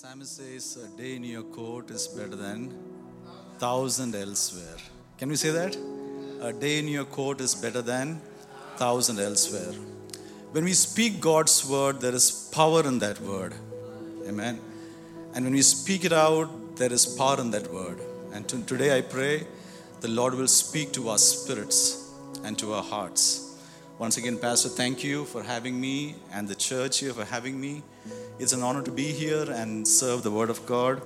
psalmist says, A day in your court is better than thousand elsewhere. Can we say that? A day in your court is better than thousand elsewhere. When we speak God's word, there is power in that word. Amen. And when we speak it out, there is power in that word. And to, today I pray the Lord will speak to our spirits and to our hearts. Once again, Pastor, thank you for having me and the church here for having me. It's an honor to be here and serve the Word of God.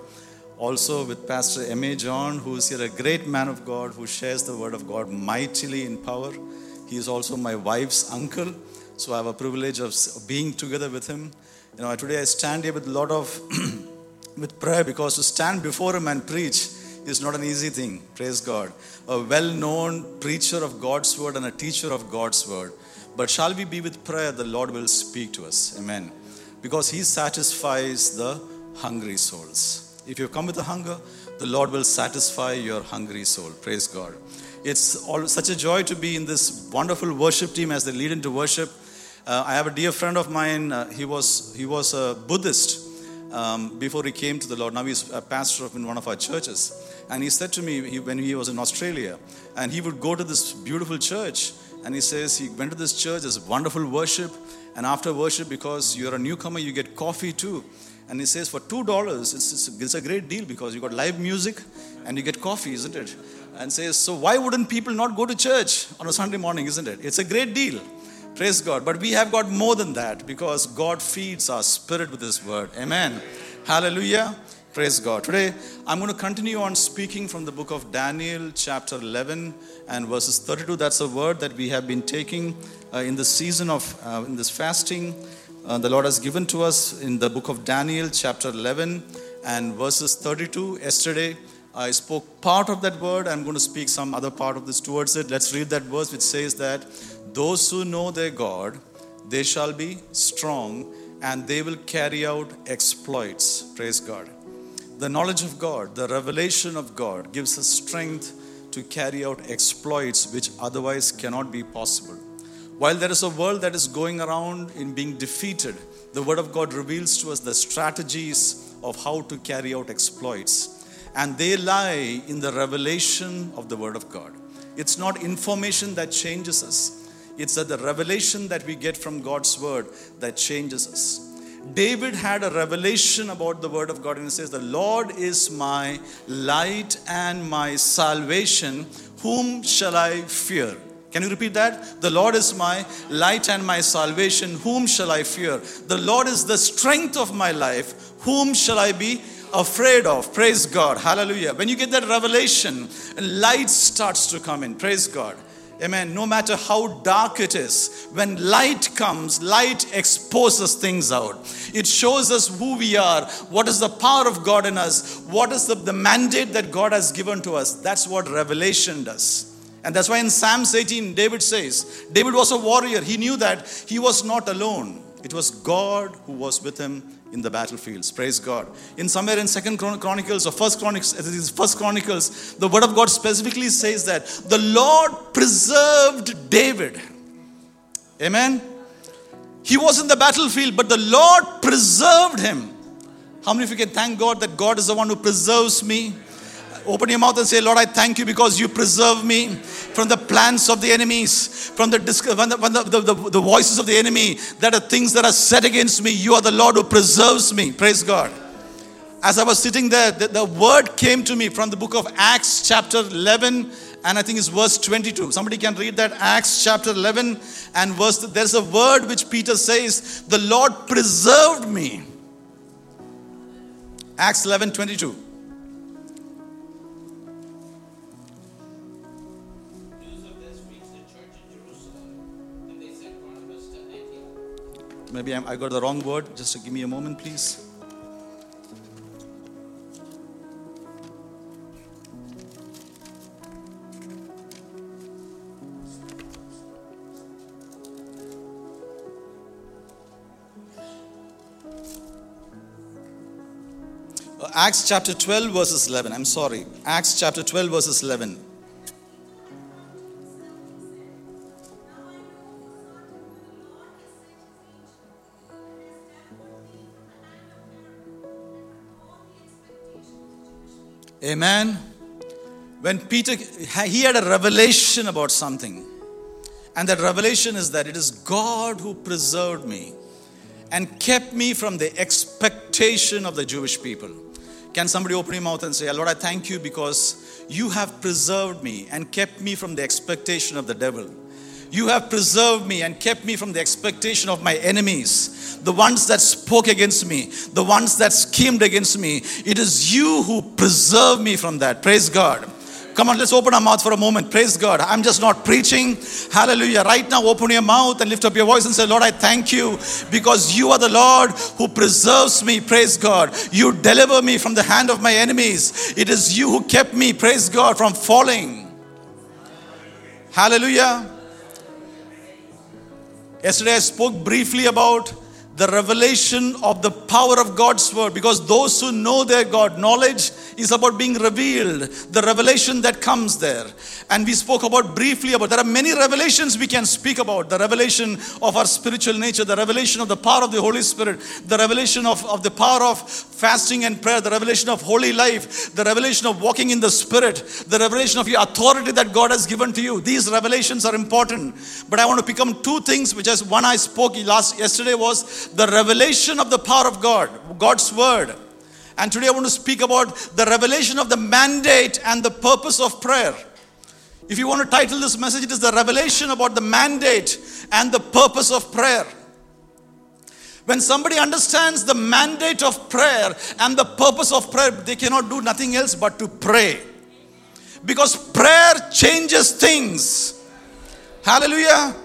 Also, with Pastor M.A. John, who is here, a great man of God who shares the Word of God mightily in power. He is also my wife's uncle, so I have a privilege of being together with him. You know, today I stand here with a lot of with prayer because to stand before him and preach is not an easy thing. Praise God. A well known preacher of God's word and a teacher of God's word. But shall we be with prayer, the Lord will speak to us. Amen. Because He satisfies the hungry souls. If you come with a hunger, the Lord will satisfy your hungry soul. Praise God. It's all, such a joy to be in this wonderful worship team as they lead into worship. Uh, I have a dear friend of mine. Uh, he was he was a Buddhist um, before he came to the Lord. Now he's a pastor in one of our churches. And he said to me he, when he was in Australia, and he would go to this beautiful church, and he says he went to this church, there's wonderful worship, and after worship, because you're a newcomer, you get coffee too. And he says for two dollars, it's, it's, a great deal because you got live music and you get coffee, isn't it? And says, so why wouldn't people not go to church on a Sunday morning, isn't it? It's a great deal. Praise God. But we have got more than that because God feeds our spirit with His word. Amen. Hallelujah. Praise God. Today, I'm going to continue on speaking from the book of Daniel, chapter 11 and verses 32. That's a word that we have been taking uh, in the season of, uh, in this fasting. Uh, the Lord has given to us in the book of Daniel, chapter 11 and verses 32. Yesterday, I spoke part of that word. I'm going to speak some other part of this towards it. Let's read that verse which says that those who know their God, they shall be strong and they will carry out exploits. Praise God. The knowledge of God, the revelation of God gives us strength to carry out exploits which otherwise cannot be possible. While there is a world that is going around in being defeated, the Word of God reveals to us the strategies of how to carry out exploits. And they lie in the revelation of the Word of God. It's not information that changes us, it's that the revelation that we get from God's Word that changes us. David had a revelation about the word of God and he says, The Lord is my light and my salvation. Whom shall I fear? Can you repeat that? The Lord is my light and my salvation. Whom shall I fear? The Lord is the strength of my life. Whom shall I be afraid of? Praise God. Hallelujah. When you get that revelation, light starts to come in. Praise God. Amen. No matter how dark it is, when light comes, light exposes things out. It shows us who we are, what is the power of God in us, what is the, the mandate that God has given to us. That's what revelation does. And that's why in Psalms 18, David says, David was a warrior. He knew that he was not alone. It was God who was with him in the battlefields. Praise God. In somewhere in Second Chronicles or First Chronicles, First Chronicles, the Word of God specifically says that the Lord preserved David. Amen. He was in the battlefield, but the Lord preserved him. How many of you can thank God that God is the one who preserves me? Open your mouth and say, Lord, I thank you because you preserve me from the plans of the enemies, from the, from the, from the, the, the, voices of the enemy that are things that are set against me. You are the Lord who preserves me. Praise God. As I was sitting there, the, the word came to me from the book of Acts, chapter 11, and I think it's verse 22. Somebody can read that, Acts chapter 11 and verse. There's a word which Peter says, The Lord preserved me. Acts 11 22. Maybe I'm, i got the wrong word. Just give me a moment, please. Uh, Acts chapter 12, verses 11. I'm sorry. Acts chapter 12, verses 11. Amen. When Peter, he had a revelation about something. And that revelation is that it is God who preserved me and kept me from the expectation of the Jewish people. Can somebody open your mouth and say, Lord, I thank you because you have preserved me and kept me from the expectation of the devil. You have preserved me and kept me from the expectation of my enemies, the ones that spoke against me, the ones that against me. It is you who preserve me from that. Praise God. Come on, let's open our mouth for a moment. Praise God. I'm just not preaching. Hallelujah. Right now, open your mouth and lift up your voice and say, Lord, I thank you because you are the Lord who preserves me. Praise God. You deliver me from the hand of my enemies. It is you who kept me, praise God, from falling. Hallelujah. Yesterday, I spoke briefly about the revelation of the power of God's word because those who know their God, knowledge is about being revealed, the revelation that comes there. And we spoke about briefly about there are many revelations we can speak about the revelation of our spiritual nature, the revelation of the power of the Holy Spirit, the revelation of, of the power of fasting and prayer, the revelation of holy life, the revelation of walking in the Spirit, the revelation of your authority that God has given to you. These revelations are important. But I want to pick up two things, which is one I spoke last yesterday was the revelation of the power of God, God's word. And today I want to speak about the revelation of the mandate and the purpose of prayer. If you want to title this message, it is the revelation about the mandate and the purpose of prayer. When somebody understands the mandate of prayer and the purpose of prayer, they cannot do nothing else but to pray. Because prayer changes things. Hallelujah.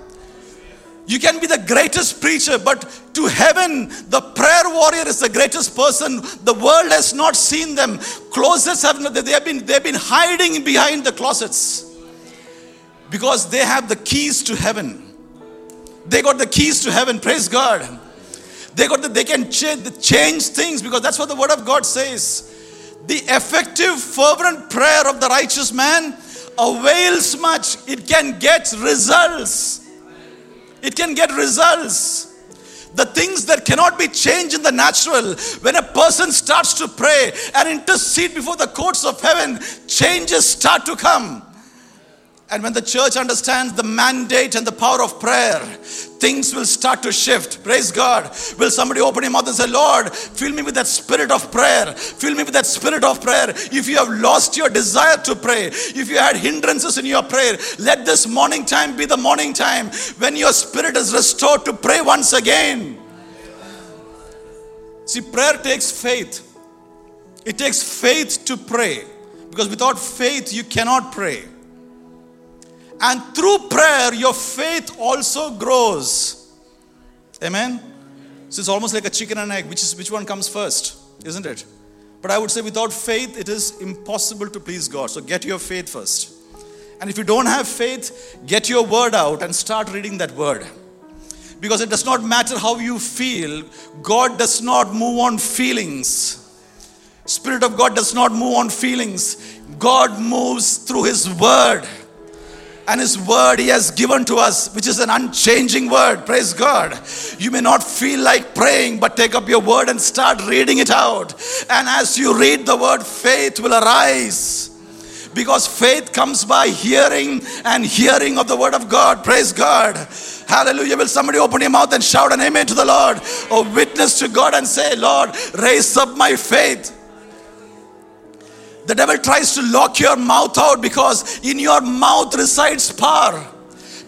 You can be the greatest preacher, but to heaven, the prayer warrior is the greatest person. The world has not seen them. Closets have not, they have been they've been hiding behind the closets because they have the keys to heaven. They got the keys to heaven. Praise God. They got the, they can change, change things because that's what the word of God says. The effective, fervent prayer of the righteous man avails much. It can get results. It can get results. The things that cannot be changed in the natural, when a person starts to pray and intercede before the courts of heaven, changes start to come. And when the church understands the mandate and the power of prayer, things will start to shift. Praise God. Will somebody open your mouth and say, Lord, fill me with that spirit of prayer. Fill me with that spirit of prayer. If you have lost your desire to pray, if you had hindrances in your prayer, let this morning time be the morning time when your spirit is restored to pray once again. See, prayer takes faith. It takes faith to pray because without faith, you cannot pray. And through prayer, your faith also grows. Amen? So it's almost like a chicken and egg. Which, is, which one comes first? Isn't it? But I would say without faith, it is impossible to please God. So get your faith first. And if you don't have faith, get your word out and start reading that word. Because it does not matter how you feel, God does not move on feelings. Spirit of God does not move on feelings. God moves through His word and His word He has given to us, which is an unchanging word. Praise God. You may not feel like praying, but take up your word and start reading it out. And as you read the word, faith will arise. Because faith comes by hearing and hearing of the word of God. Praise God. Hallelujah. Will somebody open your mouth and shout an amen to the Lord? Or witness to God and say, Lord, raise up my faith. The devil tries to lock your mouth out because in your mouth resides power.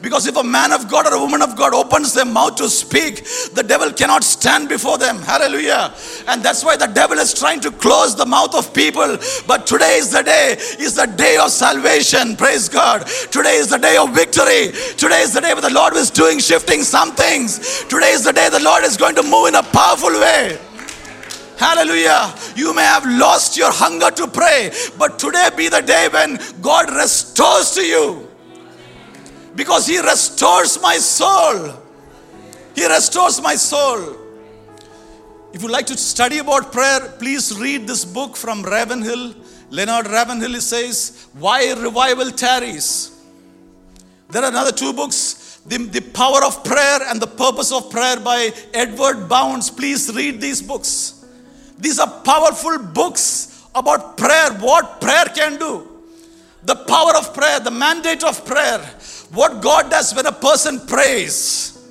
Because if a man of God or a woman of God opens their mouth to speak, the devil cannot stand before them. Hallelujah. And that's why the devil is trying to close the mouth of people. But today is the day, is the day of salvation. Praise God. Today is the day of victory. Today is the day where the Lord is doing shifting some things. Today is the day the Lord is going to move in a powerful way. Hallelujah. You may have lost your hunger to pray, but today be the day when God restores to you. Because He restores my soul. He restores my soul. If you like to study about prayer, please read this book from Ravenhill. Leonard Ravenhill says, Why Revival Tarries. There are another two books, the, the Power of Prayer and the Purpose of Prayer by Edward Bounds. Please read these books. These are powerful books about prayer, what prayer can do. The power of prayer, the mandate of prayer, what God does when a person prays.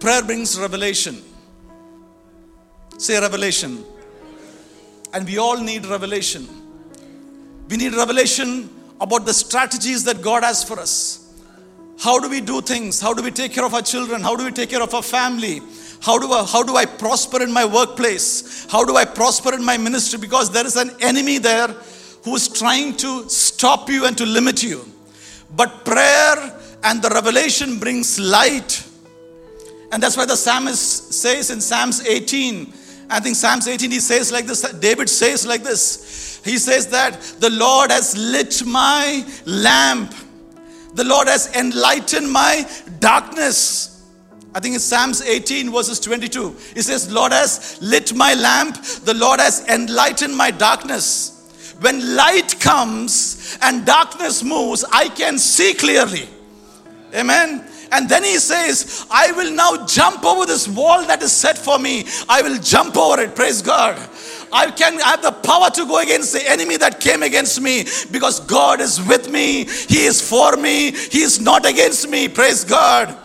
Prayer brings revelation. Say revelation. And we all need revelation. We need revelation about the strategies that God has for us. How do we do things? How do we take care of our children? How do we take care of our family? How do, I, how do I prosper in my workplace? How do I prosper in my ministry? Because there is an enemy there who is trying to stop you and to limit you. But prayer and the revelation brings light. And that's why the psalmist says in Psalms 18, I think Psalms 18, he says like this, David says like this. He says that the Lord has lit my lamp, the Lord has enlightened my darkness. I think it's Psalms 18, verses 22. It says, Lord has lit my lamp, the Lord has enlightened my darkness. When light comes and darkness moves, I can see clearly. Amen. And then he says, I will now jump over this wall that is set for me. I will jump over it. Praise God. I can I have the power to go against the enemy that came against me because God is with me. He is for me. He is not against me. Praise God.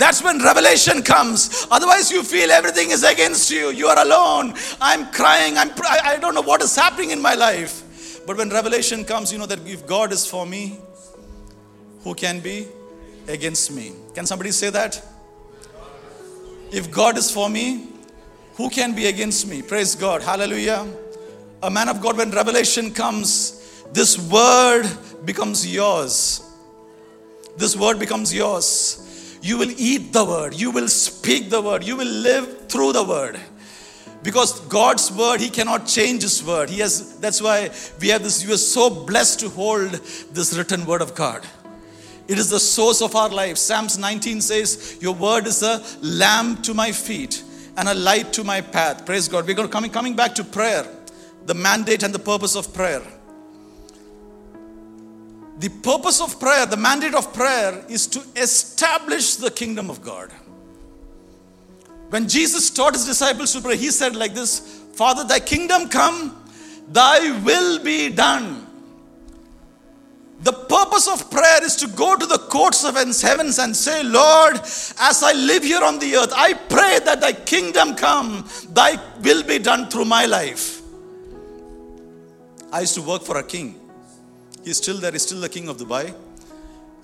That's when revelation comes. Otherwise, you feel everything is against you. You are alone. I'm crying. I'm, I don't know what is happening in my life. But when revelation comes, you know that if God is for me, who can be against me? Can somebody say that? If God is for me, who can be against me? Praise God. Hallelujah. A man of God, when revelation comes, this word becomes yours. This word becomes yours. You will eat the word. You will speak the word. You will live through the word. Because God's word, He cannot change His word. He has, that's why we have this, you are so blessed to hold this written word of God. It is the source of our life. Psalms 19 says, Your word is a lamp to my feet and a light to my path. Praise God. We're going to coming, coming back to prayer, the mandate and the purpose of prayer. The purpose of prayer, the mandate of prayer is to establish the kingdom of God. When Jesus taught his disciples to pray, he said like this Father, thy kingdom come, thy will be done. The purpose of prayer is to go to the courts of heavens and say, Lord, as I live here on the earth, I pray that thy kingdom come, thy will be done through my life. I used to work for a king. He's still there, he's still the king of Dubai.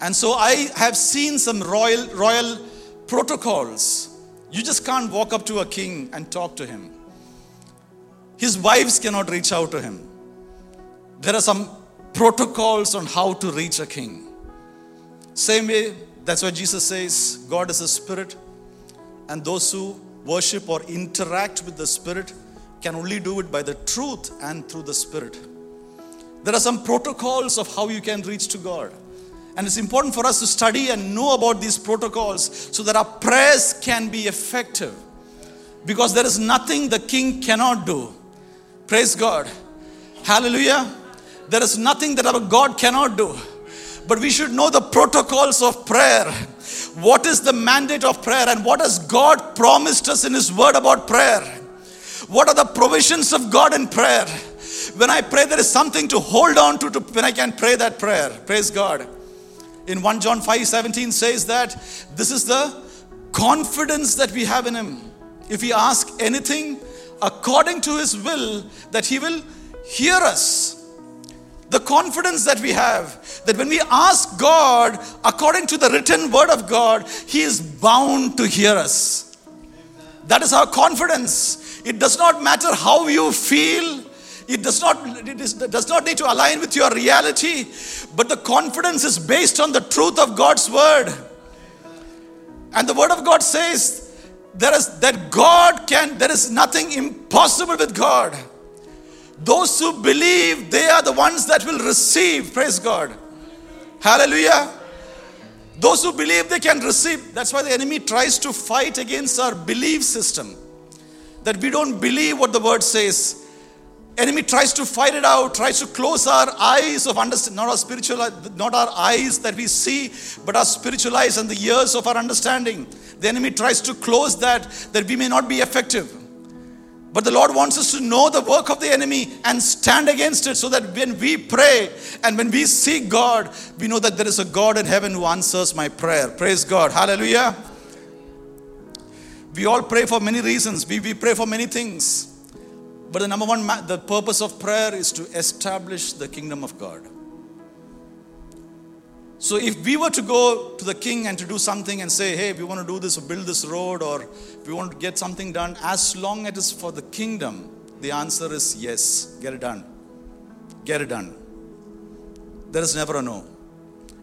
And so I have seen some royal royal protocols. You just can't walk up to a king and talk to him. His wives cannot reach out to him. There are some protocols on how to reach a king. Same way, that's why Jesus says God is a spirit, and those who worship or interact with the spirit can only do it by the truth and through the spirit. There are some protocols of how you can reach to God. And it's important for us to study and know about these protocols so that our prayers can be effective. Because there is nothing the king cannot do. Praise God. Hallelujah. There is nothing that our God cannot do. But we should know the protocols of prayer. What is the mandate of prayer and what has God promised us in His word about prayer? What are the provisions of God in prayer? When I pray, there is something to hold on to, to when I can pray that prayer. Praise God. In 1 John 5 17 says that this is the confidence that we have in Him. If we ask anything according to His will, that He will hear us. The confidence that we have that when we ask God according to the written word of God, He is bound to hear us. That is our confidence. It does not matter how you feel, it does not, it is, does not need to align with your reality, but the confidence is based on the truth of God's word. And the word of God says there is that God can, there is nothing impossible with God. Those who believe, they are the ones that will receive. Praise God. Hallelujah. Those who believe they can receive. That's why the enemy tries to fight against our belief system. That we don't believe what the word says enemy tries to fight it out tries to close our eyes of understanding not our spiritual not our eyes that we see but our spiritual eyes and the ears of our understanding the enemy tries to close that that we may not be effective But the Lord wants us to know the work of the enemy and stand against it so that when we pray and when we seek God, we know that there is a God in heaven who answers my prayer. Praise God. Hallelujah. We all pray for many reasons, we, we pray for many things. But the number one, the purpose of prayer is to establish the kingdom of God. So if we were to go to the king and to do something and say, hey, we want to do this or build this road or we want to get something done, as long as it is for the kingdom, the answer is yes, get it done. Get it done. There is never a no.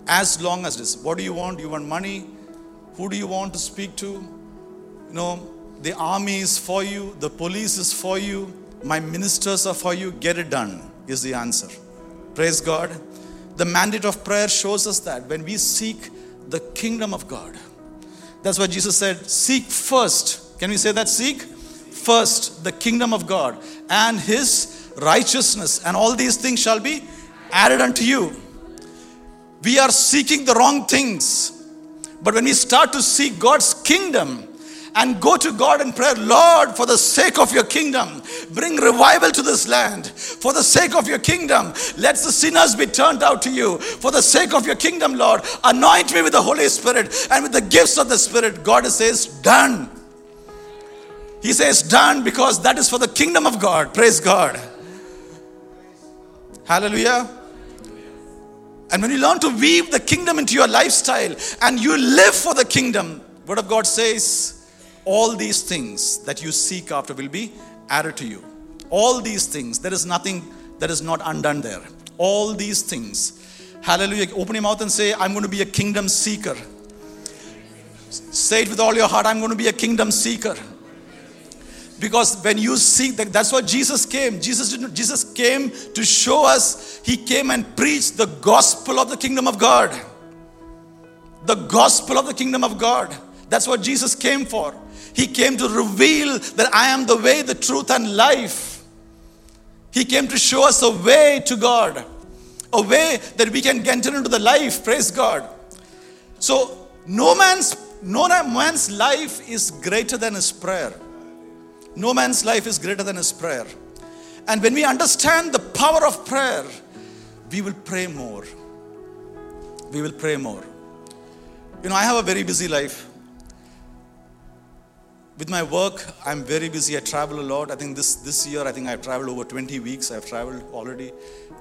As long as it is. What do you want? You want money? Who do you want to speak to? You know, the army is for you, the police is for you, my ministers are for you. Get it done, is the answer. Praise God. The mandate of prayer shows us that when we seek the kingdom of God, that's what Jesus said seek first. Can we say that? Seek first the kingdom of God and his righteousness, and all these things shall be added unto you. We are seeking the wrong things. But when we start to seek God's kingdom, and go to God in prayer. Lord, for the sake of your kingdom, bring revival to this land. For the sake of your kingdom, let the sinners be turned out to you. For the sake of your kingdom, Lord, anoint me with the Holy Spirit and with the gifts of the Spirit. God says, done. He says, done because that is for the kingdom of God. Praise God. Hallelujah. And when you learn to weave the kingdom into your lifestyle and you live for the kingdom, Word of God says, all these things that you seek after will be added to you. All these things, there is nothing that is not undone there. All these things. Hallelujah. Open your mouth and say, I'm going to be a kingdom seeker. Say it with all your heart, I'm going to be a kingdom seeker. Because when you seek that, that's what Jesus came. Jesus Jesus came to show us, He came and preached the gospel of the kingdom of God. The gospel of the kingdom of God. That's what Jesus came for. He came to reveal that I am the way, the truth, and life. He came to show us a way to God, a way that we can enter into the life. Praise God. So, no man's, no man's life is greater than his prayer. No man's life is greater than his prayer. And when we understand the power of prayer, we will pray more. We will pray more. You know, I have a very busy life with my work, I'm very busy. I travel a lot. I think this, this year, I think I've traveled over 20 weeks. I've traveled already.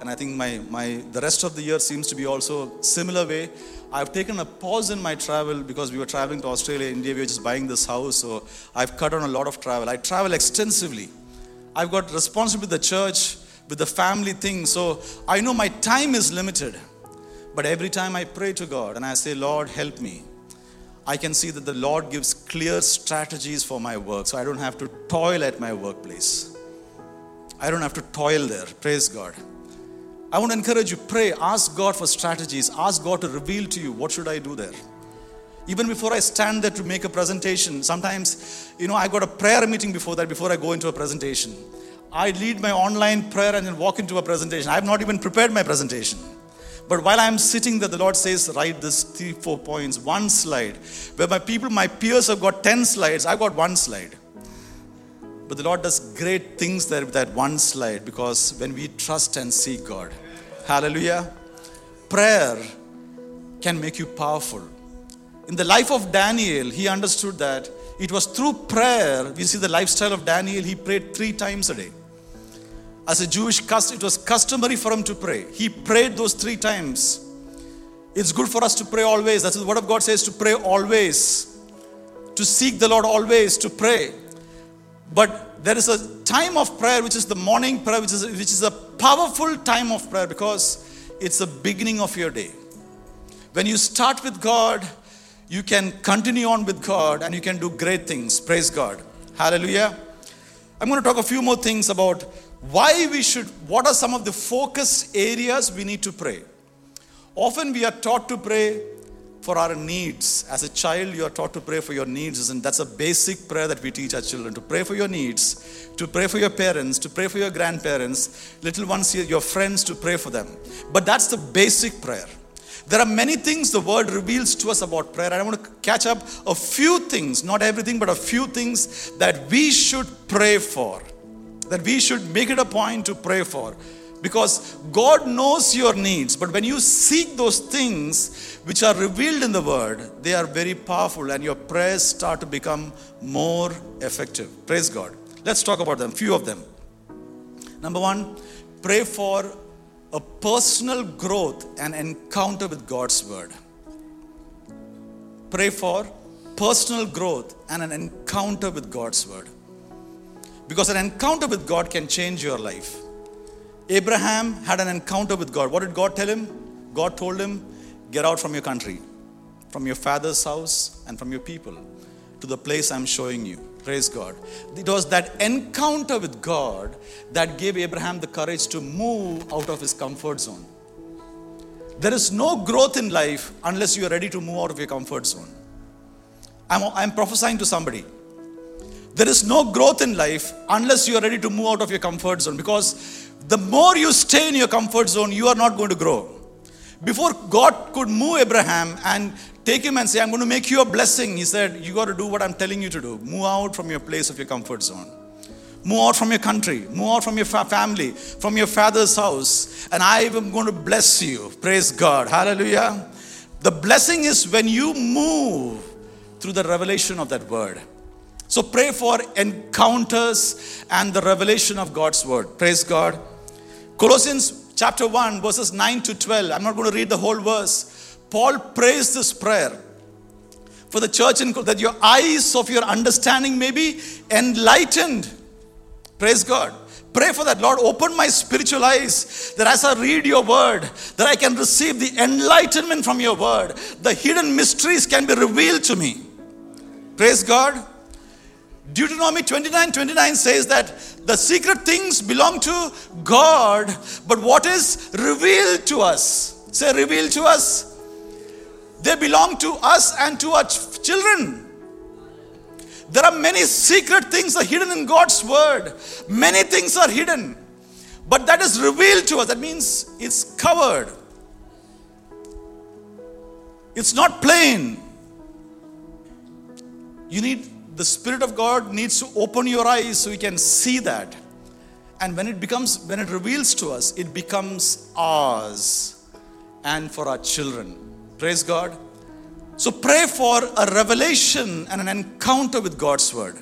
And I think my, my, the rest of the year seems to be also similar way. I've taken a pause in my travel because we were traveling to Australia, India. We were just buying this house. So I've cut on a lot of travel. I travel extensively. I've got responsibility with the church, with the family thing. So I know my time is limited. But every time I pray to God and I say, Lord, help me I can see that the Lord gives clear strategies for my work. So I don't have to toil at my workplace. I don't have to toil there. Praise God. I want to encourage you pray, ask God for strategies, ask God to reveal to you what should I do there. Even before I stand there to make a presentation, sometimes, you know, I got a prayer meeting before that, before I go into a presentation. I lead my online prayer and then walk into a presentation. I have not even prepared my presentation. But while I'm sitting there, the Lord says, write this three, four points, one slide. Where my people, my peers have got 10 slides, I've got one slide. But the Lord does great things there with that one slide because when we trust and seek God, hallelujah, prayer can make you powerful. In the life of Daniel, he understood that it was through prayer. We see the lifestyle of Daniel, he prayed three times a day. As a Jewish custom, it was customary for him to pray. He prayed those three times. It's good for us to pray always. That's what the word of God says to pray always, to seek the Lord always, to pray. But there is a time of prayer which is the morning prayer, which is, which is a powerful time of prayer because it's the beginning of your day. When you start with God, you can continue on with God and you can do great things. Praise God. Hallelujah. I'm going to talk a few more things about why we should, what are some of the focus areas we need to pray? Often we are taught to pray for our needs. As a child, you are taught to pray for your needs, and that's a basic prayer that we teach our children to pray for your needs, to pray for your parents, to pray for your grandparents, little ones, your friends, to pray for them. But that's the basic prayer. There are many things the word reveals to us about prayer. I want to catch up a few things, not everything, but a few things that we should pray for. That we should make it a point to pray for. Because God knows your needs, but when you seek those things which are revealed in the Word, they are very powerful and your prayers start to become more effective. Praise God. Let's talk about them, few of them. Number one, pray for a personal growth and encounter with God's Word. Pray for personal growth and an encounter with God's Word. Because an encounter with God can change your life. Abraham had an encounter with God. What did God tell him? God told him, Get out from your country, from your father's house, and from your people to the place I'm showing you. Praise God. It was that encounter with God that gave Abraham the courage to move out of his comfort zone. There is no growth in life unless you are ready to move out of your comfort zone. I'm, I'm prophesying to somebody. There is no growth in life unless you are ready to move out of your comfort zone because the more you stay in your comfort zone, you are not going to grow. Before God could move Abraham and take him and say, I'm going to make you a blessing, he said, You got to do what I'm telling you to do. Move out from your place of your comfort zone. Move out from your country. Move out from your fa- family, from your father's house. And I am going to bless you. Praise God. Hallelujah. The blessing is when you move through the revelation of that word. So pray for encounters and the revelation of God's word. Praise God. Colossians chapter 1, verses 9 to 12. I'm not going to read the whole verse. Paul prays this prayer for the church in that your eyes of your understanding may be enlightened. Praise God. Pray for that. Lord, open my spiritual eyes that as I read your word, that I can receive the enlightenment from your word. The hidden mysteries can be revealed to me. Praise God. Deuteronomy 29 29 says that the secret things belong to God, but what is revealed to us? Say, revealed to us. They belong to us and to our ch- children. There are many secret things are hidden in God's word. Many things are hidden, but that is revealed to us. That means it's covered. It's not plain. You need the Spirit of God needs to open your eyes so you can see that. And when it becomes, when it reveals to us, it becomes ours and for our children. Praise God. So pray for a revelation and an encounter with God's word.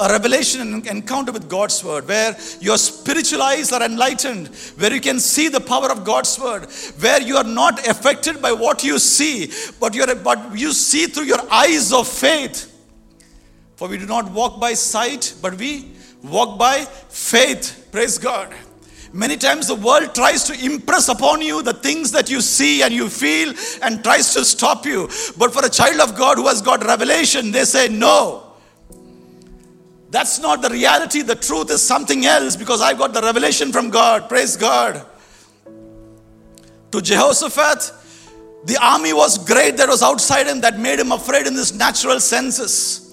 A revelation and encounter with God's word where your spiritual eyes are enlightened, where you can see the power of God's word, where you are not affected by what you see, but, you're, but you see through your eyes of faith. For we do not walk by sight, but we walk by faith. Praise God. Many times the world tries to impress upon you the things that you see and you feel and tries to stop you. But for a child of God who has got revelation, they say, No. That's not the reality. The truth is something else because I've got the revelation from God. Praise God. To Jehoshaphat, the army was great that was outside him that made him afraid in his natural senses.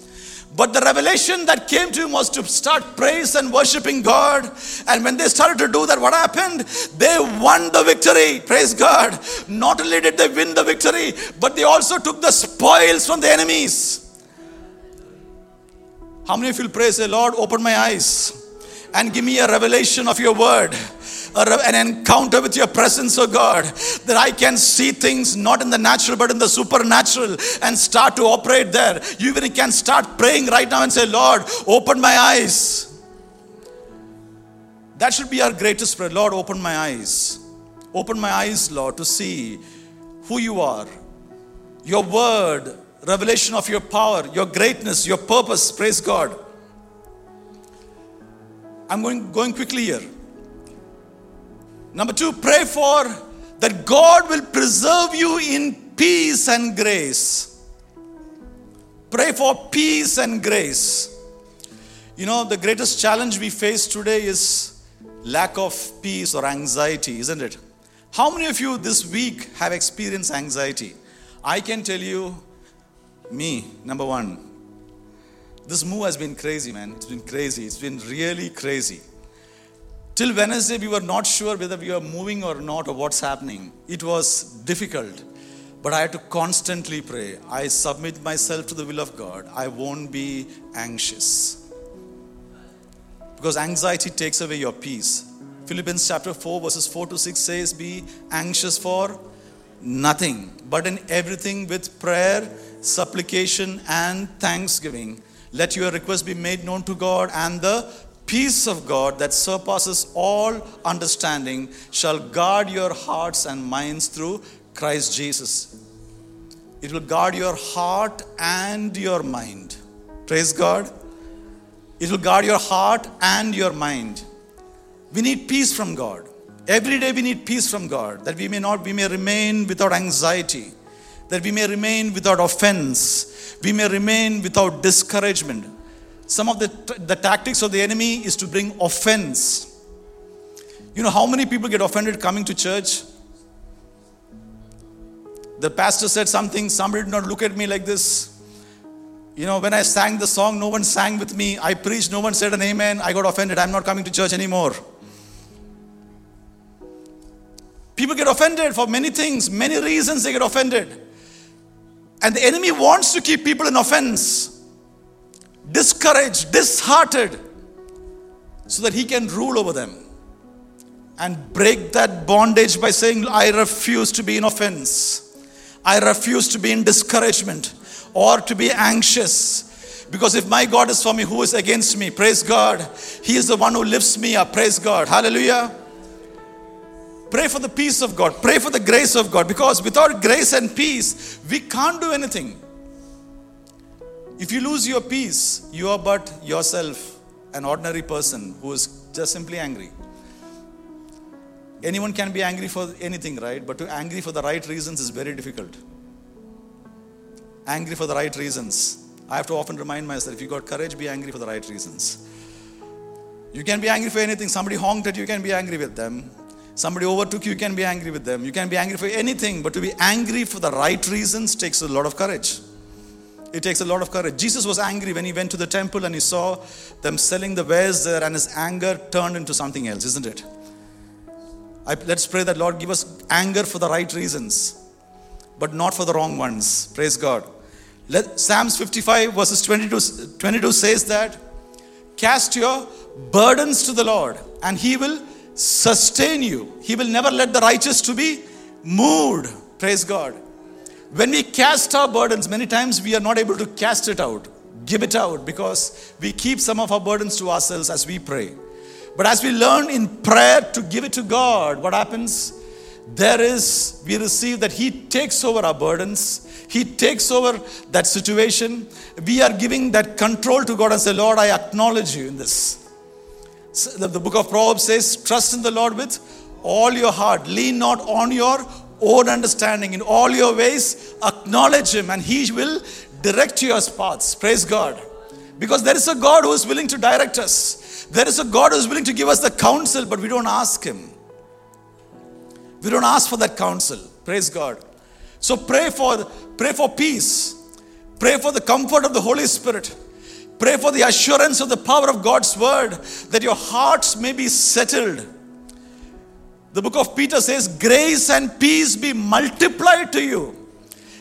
But the revelation that came to him was to start praise and worshiping God. And when they started to do that, what happened? They won the victory. Praise God. Not only did they win the victory, but they also took the spoils from the enemies. How many of you will pray, say, Lord, open my eyes and give me a revelation of your word? An encounter with your presence, oh God, that I can see things not in the natural but in the supernatural and start to operate there. You even can start praying right now and say, Lord, open my eyes. That should be our greatest prayer. Lord, open my eyes. Open my eyes, Lord, to see who you are, your word, revelation of your power, your greatness, your purpose. Praise God. I'm going, going quickly here. Number two, pray for that God will preserve you in peace and grace. Pray for peace and grace. You know, the greatest challenge we face today is lack of peace or anxiety, isn't it? How many of you this week have experienced anxiety? I can tell you, me, number one, this move has been crazy, man. It's been crazy. It's been really crazy. Till Wednesday, we were not sure whether we were moving or not or what's happening. It was difficult, but I had to constantly pray. I submit myself to the will of God. I won't be anxious. Because anxiety takes away your peace. Philippians chapter 4, verses 4 to 6 says, Be anxious for nothing, but in everything with prayer, supplication, and thanksgiving. Let your request be made known to God, and the peace of God that surpasses all understanding shall guard your hearts and minds through Christ Jesus. It will guard your heart and your mind. Praise God. It will guard your heart and your mind. We need peace from God. Every day we need peace from God that we may not, we may remain without anxiety, that we may remain without offense, we may remain without discouragement. Some of the, the tactics of the enemy is to bring offense. You know how many people get offended coming to church? The pastor said something, somebody did not look at me like this. You know, when I sang the song, no one sang with me. I preached, no one said an amen. I got offended. I'm not coming to church anymore. People get offended for many things, many reasons they get offended. And the enemy wants to keep people in offense, discouraged, disheartened, so that he can rule over them and break that bondage by saying, I refuse to be in offense. I refuse to be in discouragement or to be anxious. Because if my God is for me, who is against me? Praise God. He is the one who lifts me up. Praise God. Hallelujah. Pray for the peace of God. Pray for the grace of God. Because without grace and peace, we can't do anything. If you lose your peace, you are but yourself, an ordinary person who is just simply angry. Anyone can be angry for anything, right? But to be angry for the right reasons is very difficult angry for the right reasons. I have to often remind myself if you got courage, be angry for the right reasons. You can be angry for anything. Somebody honked at you, you can be angry with them. Somebody overtook you, you can be angry with them. You can be angry for anything, but to be angry for the right reasons takes a lot of courage. It takes a lot of courage. Jesus was angry when he went to the temple and he saw them selling the wares there, and his anger turned into something else, isn't it? I, let's pray that Lord give us anger for the right reasons, but not for the wrong ones. Praise God. Let, Psalms 55 verses 22, 22 says that cast your burdens to the Lord and he will sustain you. He will never let the righteous to be moved. Praise God. When we cast our burdens, many times we are not able to cast it out, give it out, because we keep some of our burdens to ourselves as we pray. But as we learn in prayer to give it to God, what happens? There is, we receive that He takes over our burdens he takes over that situation. We are giving that control to God and say, Lord, I acknowledge you in this. So the, the book of Proverbs says, Trust in the Lord with all your heart. Lean not on your own understanding. In all your ways, acknowledge Him, and He will direct your paths. Praise God. Because there is a God who is willing to direct us. There is a God who is willing to give us the counsel, but we don't ask Him. We don't ask for that counsel. Praise God. So pray for pray for peace. Pray for the comfort of the Holy Spirit. Pray for the assurance of the power of God's word that your hearts may be settled. The book of Peter says, Grace and peace be multiplied to you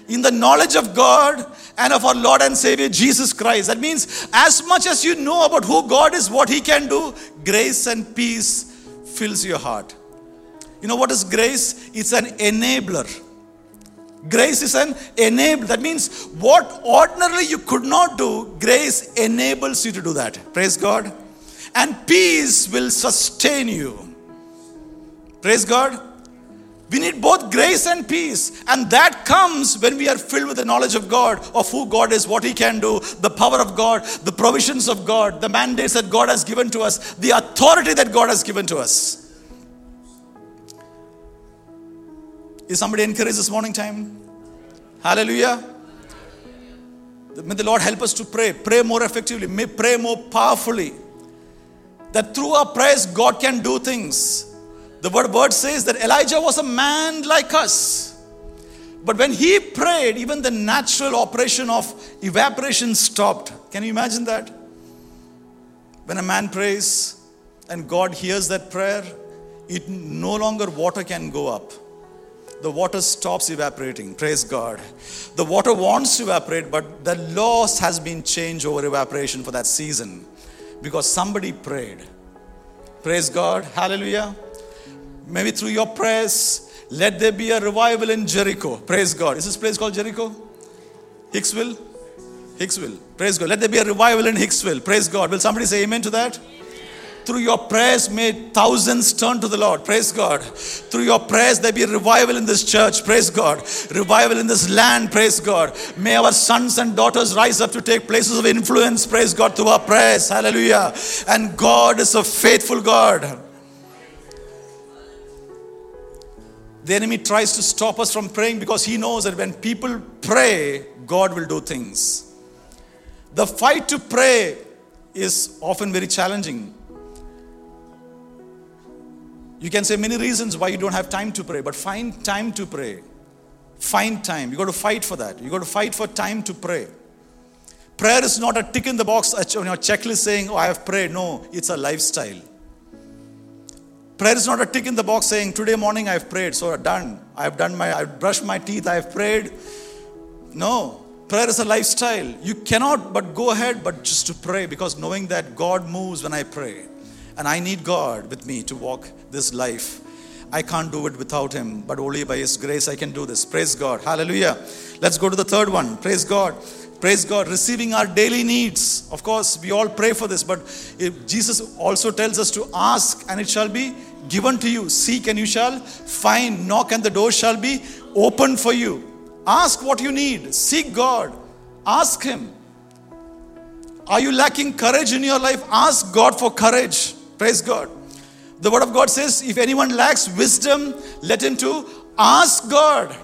in the knowledge of God and of our Lord and Savior Jesus Christ. That means, as much as you know about who God is, what He can do, grace and peace fills your heart. You know what is grace? It's an enabler. Grace is an enable. That means what ordinarily you could not do, grace enables you to do that. Praise God. And peace will sustain you. Praise God. We need both grace and peace. And that comes when we are filled with the knowledge of God, of who God is, what He can do, the power of God, the provisions of God, the mandates that God has given to us, the authority that God has given to us. Is somebody encouraged this morning time? Hallelujah. May the Lord help us to pray. Pray more effectively. May pray more powerfully. That through our prayers, God can do things. The word, word says that Elijah was a man like us. But when he prayed, even the natural operation of evaporation stopped. Can you imagine that? When a man prays and God hears that prayer, it no longer water can go up the water stops evaporating. Praise God. The water wants to evaporate, but the loss has been changed over evaporation for that season. because somebody prayed. Praise God. Hallelujah. Maybe through your prayers, let there be a revival in Jericho. Praise God. Is this place called Jericho? Hicksville? Hicksville. Praise God. Let there be a revival in Hicksville. Praise God. Will somebody say amen to that? Through your prayers, may thousands turn to the Lord. Praise God. Through your prayers, there be a revival in this church. Praise God. Revival in this land. Praise God. May our sons and daughters rise up to take places of influence. Praise God through our prayers. Hallelujah. And God is a faithful God. The enemy tries to stop us from praying because he knows that when people pray, God will do things. The fight to pray is often very challenging. You can say many reasons why you don't have time to pray, but find time to pray. Find time. You got to fight for that. You got to fight for time to pray. Prayer is not a tick in the box on your checklist saying, Oh, I have prayed. No, it's a lifestyle. Prayer is not a tick in the box saying, Today morning I have prayed, so done. I have done my, I've brushed my teeth, I have prayed. No, prayer is a lifestyle. You cannot but go ahead, but just to pray because knowing that God moves when I pray. And I need God with me to walk this life. I can't do it without Him, but only by His grace I can do this. Praise God. Hallelujah. Let's go to the third one. Praise God. Praise God. Receiving our daily needs. Of course, we all pray for this, but Jesus also tells us to ask and it shall be given to you. Seek and you shall find. Knock and the door shall be open for you. Ask what you need. Seek God. Ask Him. Are you lacking courage in your life? Ask God for courage. Praise God. The word of God says, if anyone lacks wisdom, let him to ask God.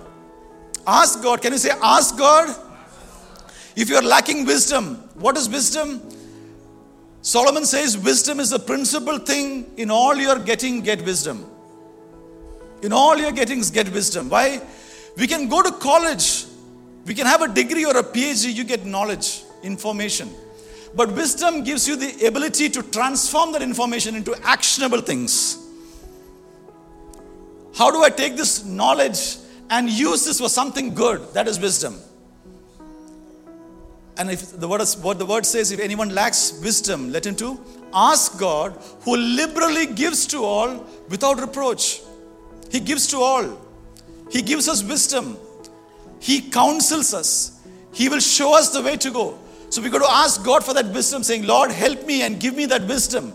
Ask God. Can you say, ask God? If you are lacking wisdom, what is wisdom? Solomon says, wisdom is the principal thing in all your getting, get wisdom. In all your gettings, get wisdom. Why? We can go to college, we can have a degree or a PhD, you get knowledge, information. But wisdom gives you the ability to transform that information into actionable things. How do I take this knowledge and use this for something good? That is wisdom. And if the word what the word says, if anyone lacks wisdom, let him to ask God, who liberally gives to all without reproach. He gives to all. He gives us wisdom. He counsels us. He will show us the way to go. So we got to ask God for that wisdom, saying, Lord, help me and give me that wisdom.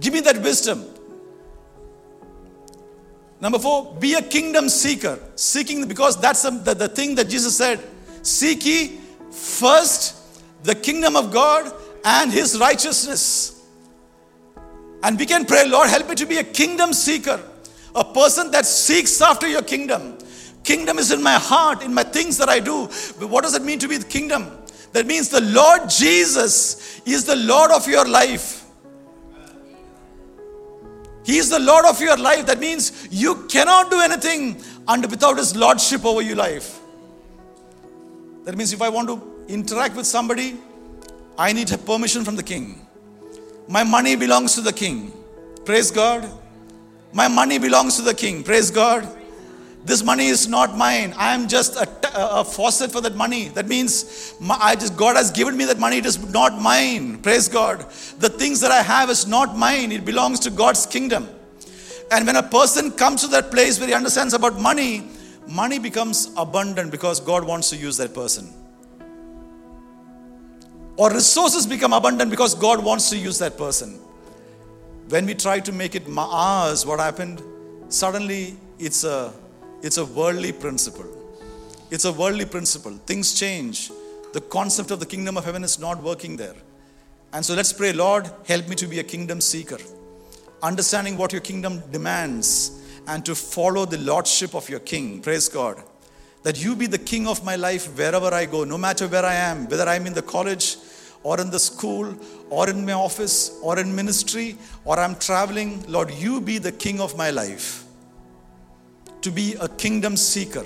Give me that wisdom. Number four, be a kingdom seeker. Seeking, because that's the, the, the thing that Jesus said. Seek ye first the kingdom of God and his righteousness. And we can pray, Lord, help me to be a kingdom seeker, a person that seeks after your kingdom. Kingdom is in my heart, in my things that I do. But what does it mean to be the kingdom? That means the Lord Jesus is the Lord of your life. He is the Lord of your life. That means you cannot do anything under, without His Lordship over your life. That means if I want to interact with somebody, I need permission from the King. My money belongs to the King. Praise God. My money belongs to the King. Praise God. This money is not mine. I am just a, a faucet for that money. That means I just God has given me that money. It is not mine. Praise God. The things that I have is not mine. It belongs to God's kingdom. And when a person comes to that place where he understands about money, money becomes abundant because God wants to use that person. Or resources become abundant because God wants to use that person. When we try to make it ours, what happened? Suddenly it's a it's a worldly principle. It's a worldly principle. Things change. The concept of the kingdom of heaven is not working there. And so let's pray, Lord, help me to be a kingdom seeker, understanding what your kingdom demands, and to follow the lordship of your king. Praise God. That you be the king of my life wherever I go, no matter where I am, whether I'm in the college or in the school or in my office or in ministry or I'm traveling. Lord, you be the king of my life to be a kingdom seeker.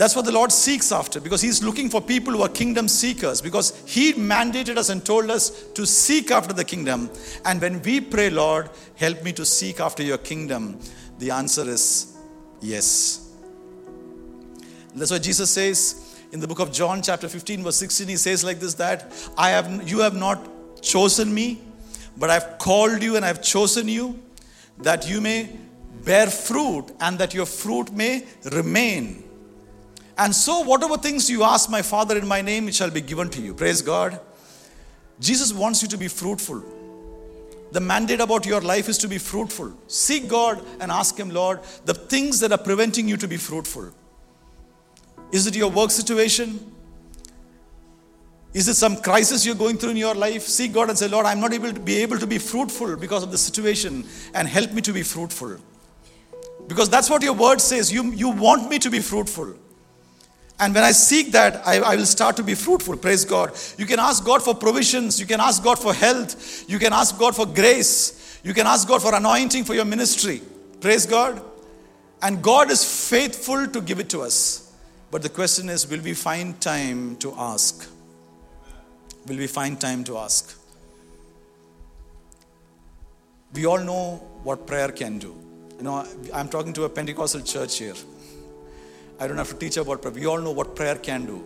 That's what the Lord seeks after because He's looking for people who are kingdom seekers because He mandated us and told us to seek after the kingdom. And when we pray, Lord, help me to seek after your kingdom, the answer is yes. That's what Jesus says in the book of John, chapter 15, verse 16. He says like this that I have you have not chosen me, but I've called you and I've chosen you that you may bear fruit and that your fruit may remain. And so, whatever things you ask my Father in my name, it shall be given to you. Praise God. Jesus wants you to be fruitful. The mandate about your life is to be fruitful. Seek God and ask Him, Lord, the things that are preventing you to be fruitful. Is it your work situation? Is it some crisis you're going through in your life? Seek God and say, Lord, I'm not able to be able to be fruitful because of the situation and help me to be fruitful. Because that's what your word says. You, you want me to be fruitful. And when I seek that, I, I, will start to be fruitful. Praise God. You can ask God for provisions. You can ask God for health. You can ask God for grace. You can ask God for anointing for your ministry. Praise God. And God is faithful to give it to us. But the question is will we find time to ask? Will we find time to ask? We all know what prayer can do. You know, I'm talking to a Pentecostal church here. I don't have to teach about prayer. We all know what prayer can do.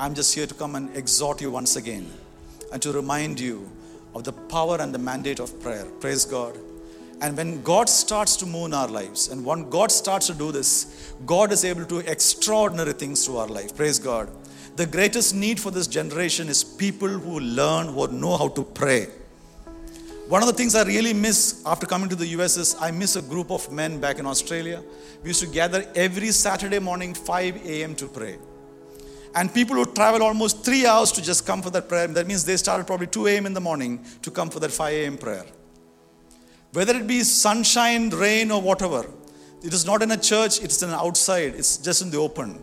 I'm just here to come and exhort you once again and to remind you of the power and the mandate of prayer. Praise God. And when God starts to move in our lives, and when God starts to do this, God is able to do extraordinary things through our life. Praise God. The greatest need for this generation is people who learn, who know how to pray. One of the things I really miss after coming to the US is I miss a group of men back in Australia. We used to gather every Saturday morning, 5 a.m. to pray. And people would travel almost three hours to just come for that prayer. That means they started probably 2 a.m. in the morning to come for that 5 a.m. prayer. Whether it be sunshine, rain, or whatever, it is not in a church, it's in outside, it's just in the open.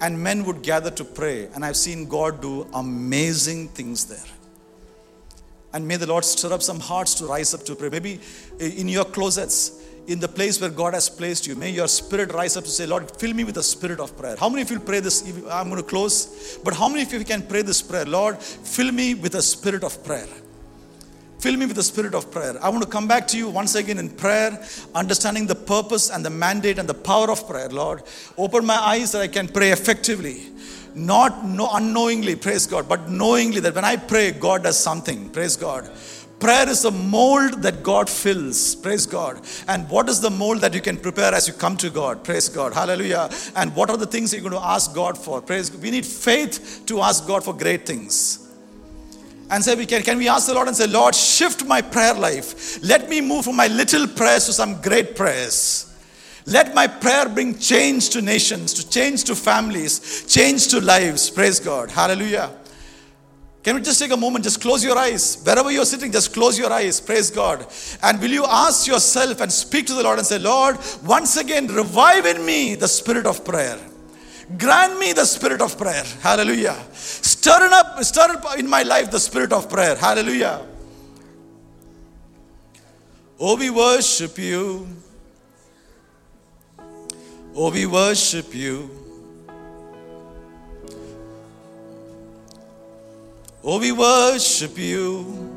And men would gather to pray. And I've seen God do amazing things there. And may the Lord stir up some hearts to rise up to pray. Maybe eh, in your closets, in the place where God has placed you, may your spirit rise up to say, Lord, fill me with the spirit of prayer. How many of you pray this? I'm going to close. But how many of you can pray this prayer? Lord, fill me with the spirit of prayer. Fill me with the spirit of prayer. I want to come back to you once again in prayer, understanding the purpose and the mandate and the power of prayer, Lord. Open my eyes that I can pray effectively not no, unknowingly, praise God, but knowingly that when I pray, God does something, praise God. Prayer is a mold that God fills, praise God. And what is the mold that you can prepare as you come to God, praise God, hallelujah. And what are the things you're going to ask God for, praise God. We need faith to ask God for great things and say, we can, can we ask the Lord and say, Lord, shift my prayer life. Let me move from my little prayers to some great prayers. Let my prayer bring change to nations, to change to families, change to lives. Praise God. Hallelujah. Can we just take a moment? Just close your eyes. Wherever you're sitting, just close your eyes. Praise God. And will you ask yourself and speak to the Lord and say, Lord, once again, revive in me the spirit of prayer. Grant me the spirit of prayer. Hallelujah. Stir up, stir up in my life the spirit of prayer. Hallelujah. Oh, we worship you. Oh, we worship you. Oh, we worship you.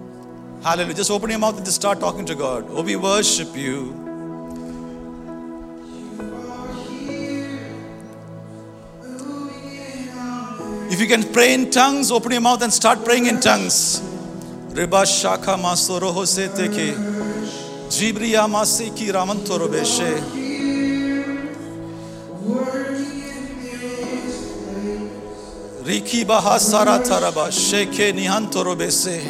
Hallelujah. Just open your mouth and just start talking to God. Oh, we worship you. If you can pray in tongues, open your mouth and start praying in tongues. Riba shaka masoro se teke. Jibriya masiki ramantoro beshe. Riki taraba sheke nihantoro bese.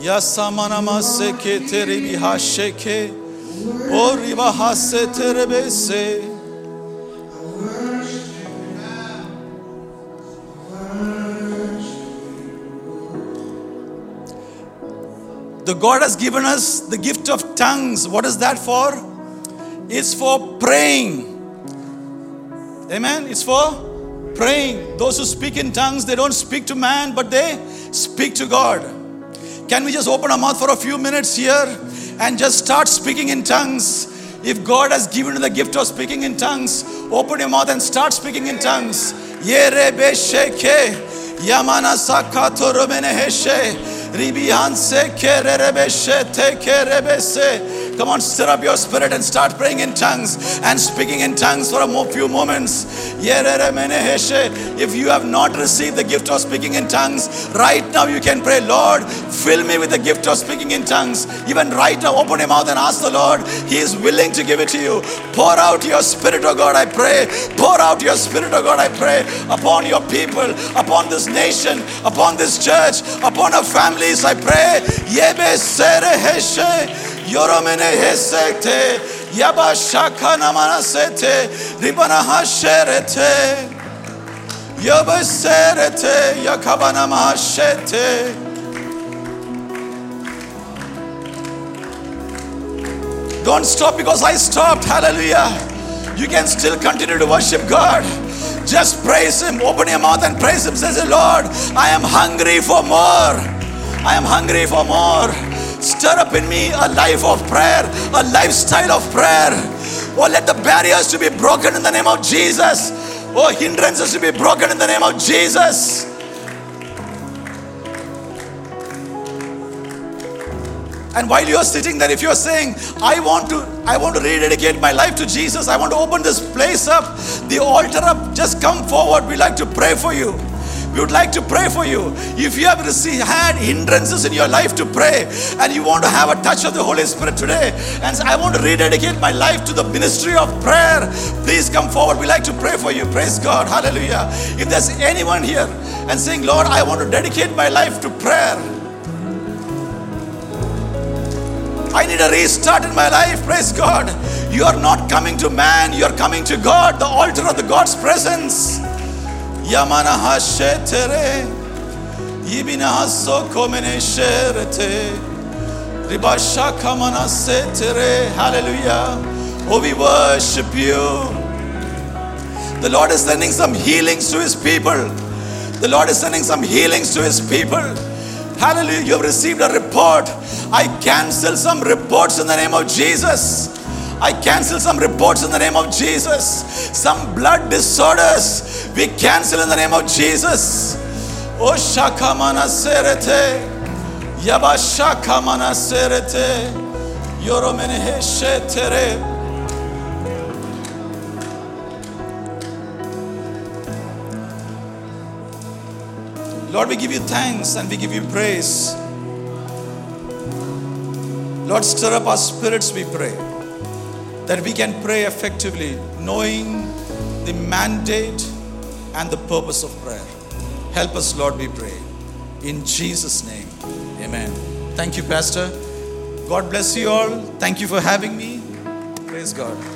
Yasamana maseke terebi hasheke. Oriba hase terebese. The God has given us the gift of tongues. What is that for? It's for praying. Amen. It's for praying. Those who speak in tongues, they don't speak to man, but they speak to God. Can we just open our mouth for a few minutes here and just start speaking in tongues? If God has given you the gift of speaking in tongues, open your mouth and start speaking in tongues. Yamana sakato robene heshe kerebese Come on, stir up your spirit and start praying in tongues and speaking in tongues for a few moments. If you have not received the gift of speaking in tongues, right now you can pray, Lord, fill me with the gift of speaking in tongues. Even right now, open your mouth and ask the Lord. He is willing to give it to you. Pour out your spirit, oh God, I pray. Pour out your spirit, oh God, I pray, upon your people, upon this nation, upon this church, upon our families, I pray. Yoromene hesekte, yaba shakana manasete, ribana hasherete, yaba serete, yakabana mahashete. Don't stop because I stopped. Hallelujah. You can still continue to worship God. Just praise Him. Open your mouth and praise Him. Says, Lord, I am hungry for more. I am hungry for more. Stir up in me a life of prayer, a lifestyle of prayer. Oh, let the barriers to be broken in the name of Jesus. Oh, hindrances to be broken in the name of Jesus. And while you're sitting there, if you're saying, I want to, I want to rededicate my life to Jesus, I want to open this place up, the altar up, just come forward. We like to pray for you. We would like to pray for you. If you have received, had hindrances in your life to pray and you want to have a touch of the Holy Spirit today and I want to rededicate my life to the ministry of prayer, please come forward. We like to pray for you. Praise God. Hallelujah. If there's anyone here and saying, Lord, I want to dedicate my life to prayer. I need a restart in my life. Praise God. You are not coming to man, you are coming to God, the altar of the God's presence. Yamana hashetere. Yibina hasoko menesherete. Ribasha kamana setere. Hallelujah. Oh, we worship you. The Lord is sending some healings to his people. The Lord is sending some healings to his people. Hallelujah. You have received a report. I cancel some reports in the name of Jesus. I cancel some reports in the name of Jesus. Some blood disorders we cancel in the name of Jesus. Oh Shakamana Serete. Yaba Shakamana Serete. Yoromene Shetere. Lord, we give you thanks and we give you praise. Lord, stir up our spirits, we pray, that we can pray effectively, knowing the mandate and the purpose of prayer. Help us, Lord, we pray. In Jesus' name, amen. Thank you, Pastor. God bless you all. Thank you for having me. Praise God.